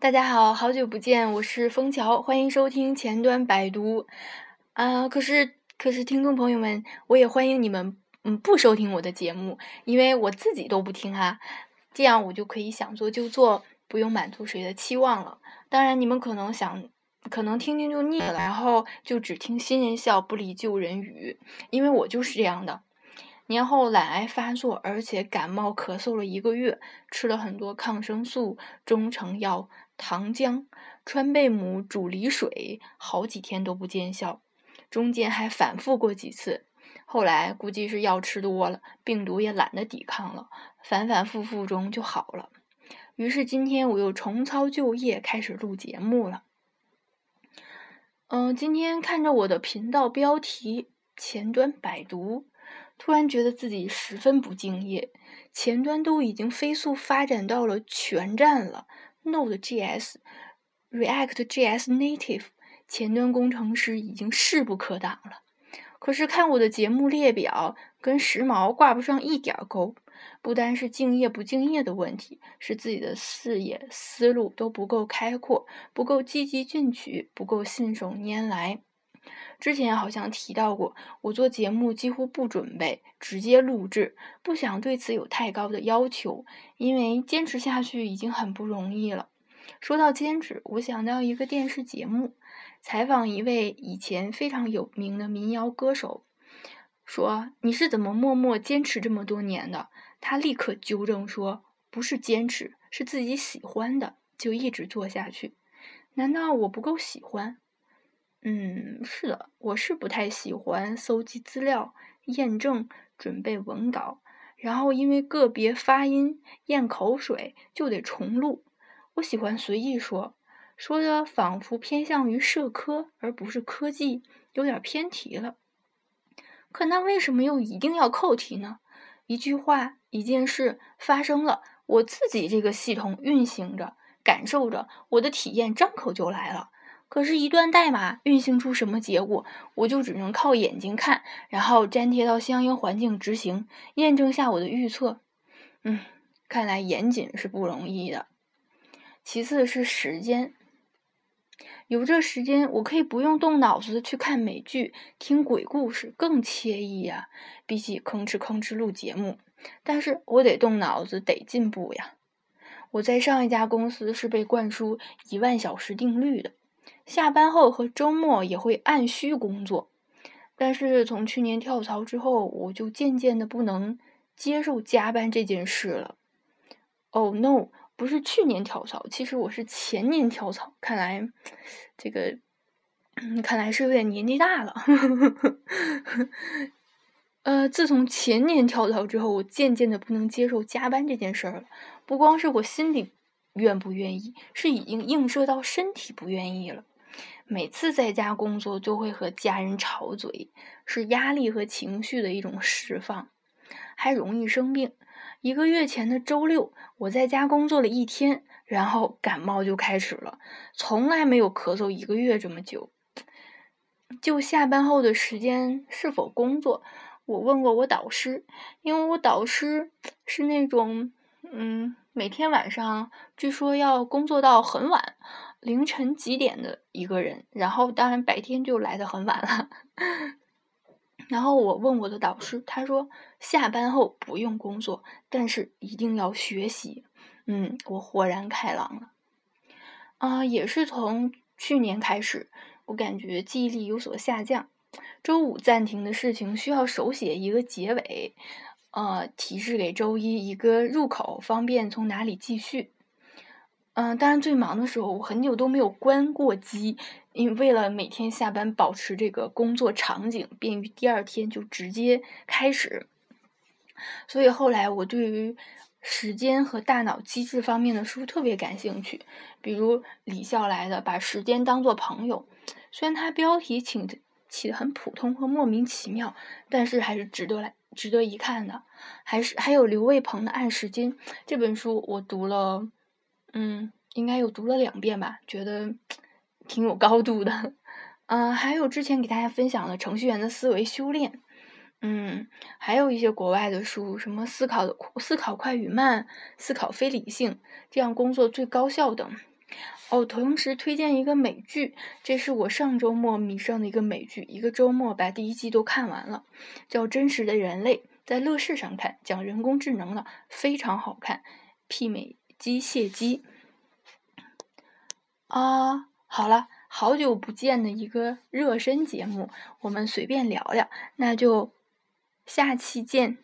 大家好，好久不见，我是枫桥，欢迎收听前端百读。啊，可是可是，听众朋友们，我也欢迎你们，嗯，不收听我的节目，因为我自己都不听哈，这样我就可以想做就做，不用满足谁的期望了。当然，你们可能想，可能听听就腻了，然后就只听新人笑，不理旧人语，因为我就是这样的。年后懒癌发作，而且感冒咳嗽了一个月，吃了很多抗生素、中成药、糖浆、川贝母煮梨水，好几天都不见效，中间还反复过几次。后来估计是药吃多了，病毒也懒得抵抗了，反反复复中就好了。于是今天我又重操旧业，开始录节目了。嗯，今天看着我的频道标题“前端百读”。突然觉得自己十分不敬业，前端都已经飞速发展到了全站了，Node.js、React.js Native，前端工程师已经势不可挡了。可是看我的节目列表，跟时髦挂不上一点钩。不单是敬业不敬业的问题，是自己的视野思路都不够开阔，不够积极进取，不够信手拈来。之前好像提到过，我做节目几乎不准备，直接录制，不想对此有太高的要求，因为坚持下去已经很不容易了。说到坚持，我想到一个电视节目，采访一位以前非常有名的民谣歌手，说你是怎么默默坚持这么多年的？他立刻纠正说，不是坚持，是自己喜欢的，就一直做下去。难道我不够喜欢？嗯，是的，我是不太喜欢搜集资料、验证、准备文稿，然后因为个别发音、咽口水就得重录。我喜欢随意说，说的仿佛偏向于社科而不是科技，有点偏题了。可那为什么又一定要扣题呢？一句话、一件事发生了，我自己这个系统运行着，感受着，我的体验张口就来了。可是，一段代码运行出什么结果，我就只能靠眼睛看，然后粘贴到相应环境执行，验证下我的预测。嗯，看来严谨是不容易的。其次是时间，有这时间，我可以不用动脑子去看美剧、听鬼故事，更惬意呀。比起吭哧吭哧录节目，但是我得动脑子，得进步呀。我在上一家公司是被灌输一万小时定律的。下班后和周末也会按需工作，但是从去年跳槽之后，我就渐渐的不能接受加班这件事了。Oh no，不是去年跳槽，其实我是前年跳槽。看来这个，嗯看来是有点年纪大了。呃，自从前年跳槽之后，我渐渐的不能接受加班这件事了。不光是我心里愿不愿意，是已经映射到身体不愿意了。每次在家工作就会和家人吵嘴，是压力和情绪的一种释放，还容易生病。一个月前的周六，我在家工作了一天，然后感冒就开始了，从来没有咳嗽一个月这么久。就下班后的时间是否工作，我问过我导师，因为我导师是那种，嗯，每天晚上据说要工作到很晚。凌晨几点的一个人，然后当然白天就来的很晚了。然后我问我的导师，他说下班后不用工作，但是一定要学习。嗯，我豁然开朗了。啊，也是从去年开始，我感觉记忆力有所下降。周五暂停的事情需要手写一个结尾，呃，提示给周一一个入口，方便从哪里继续。嗯，当然最忙的时候，我很久都没有关过机，因为为了每天下班保持这个工作场景，便于第二天就直接开始。所以后来我对于时间和大脑机制方面的书特别感兴趣，比如李笑来的《把时间当作朋友》，虽然它标题起起的很普通和莫名其妙，但是还是值得来值得一看的。还是还有刘卫鹏的《按时间》这本书，我读了。嗯，应该有读了两遍吧，觉得挺有高度的。嗯，还有之前给大家分享了《程序员的思维修炼》，嗯，还有一些国外的书，什么《思考的思考快与慢》《思考非理性》这样工作最高效等。哦，同时推荐一个美剧，这是我上周末迷上的一个美剧，一个周末把第一季都看完了，叫《真实的人类》在乐视上看，讲人工智能的，非常好看，媲美。机械机。啊好了好久不见的一个热身节目我们随便聊聊那就下期见。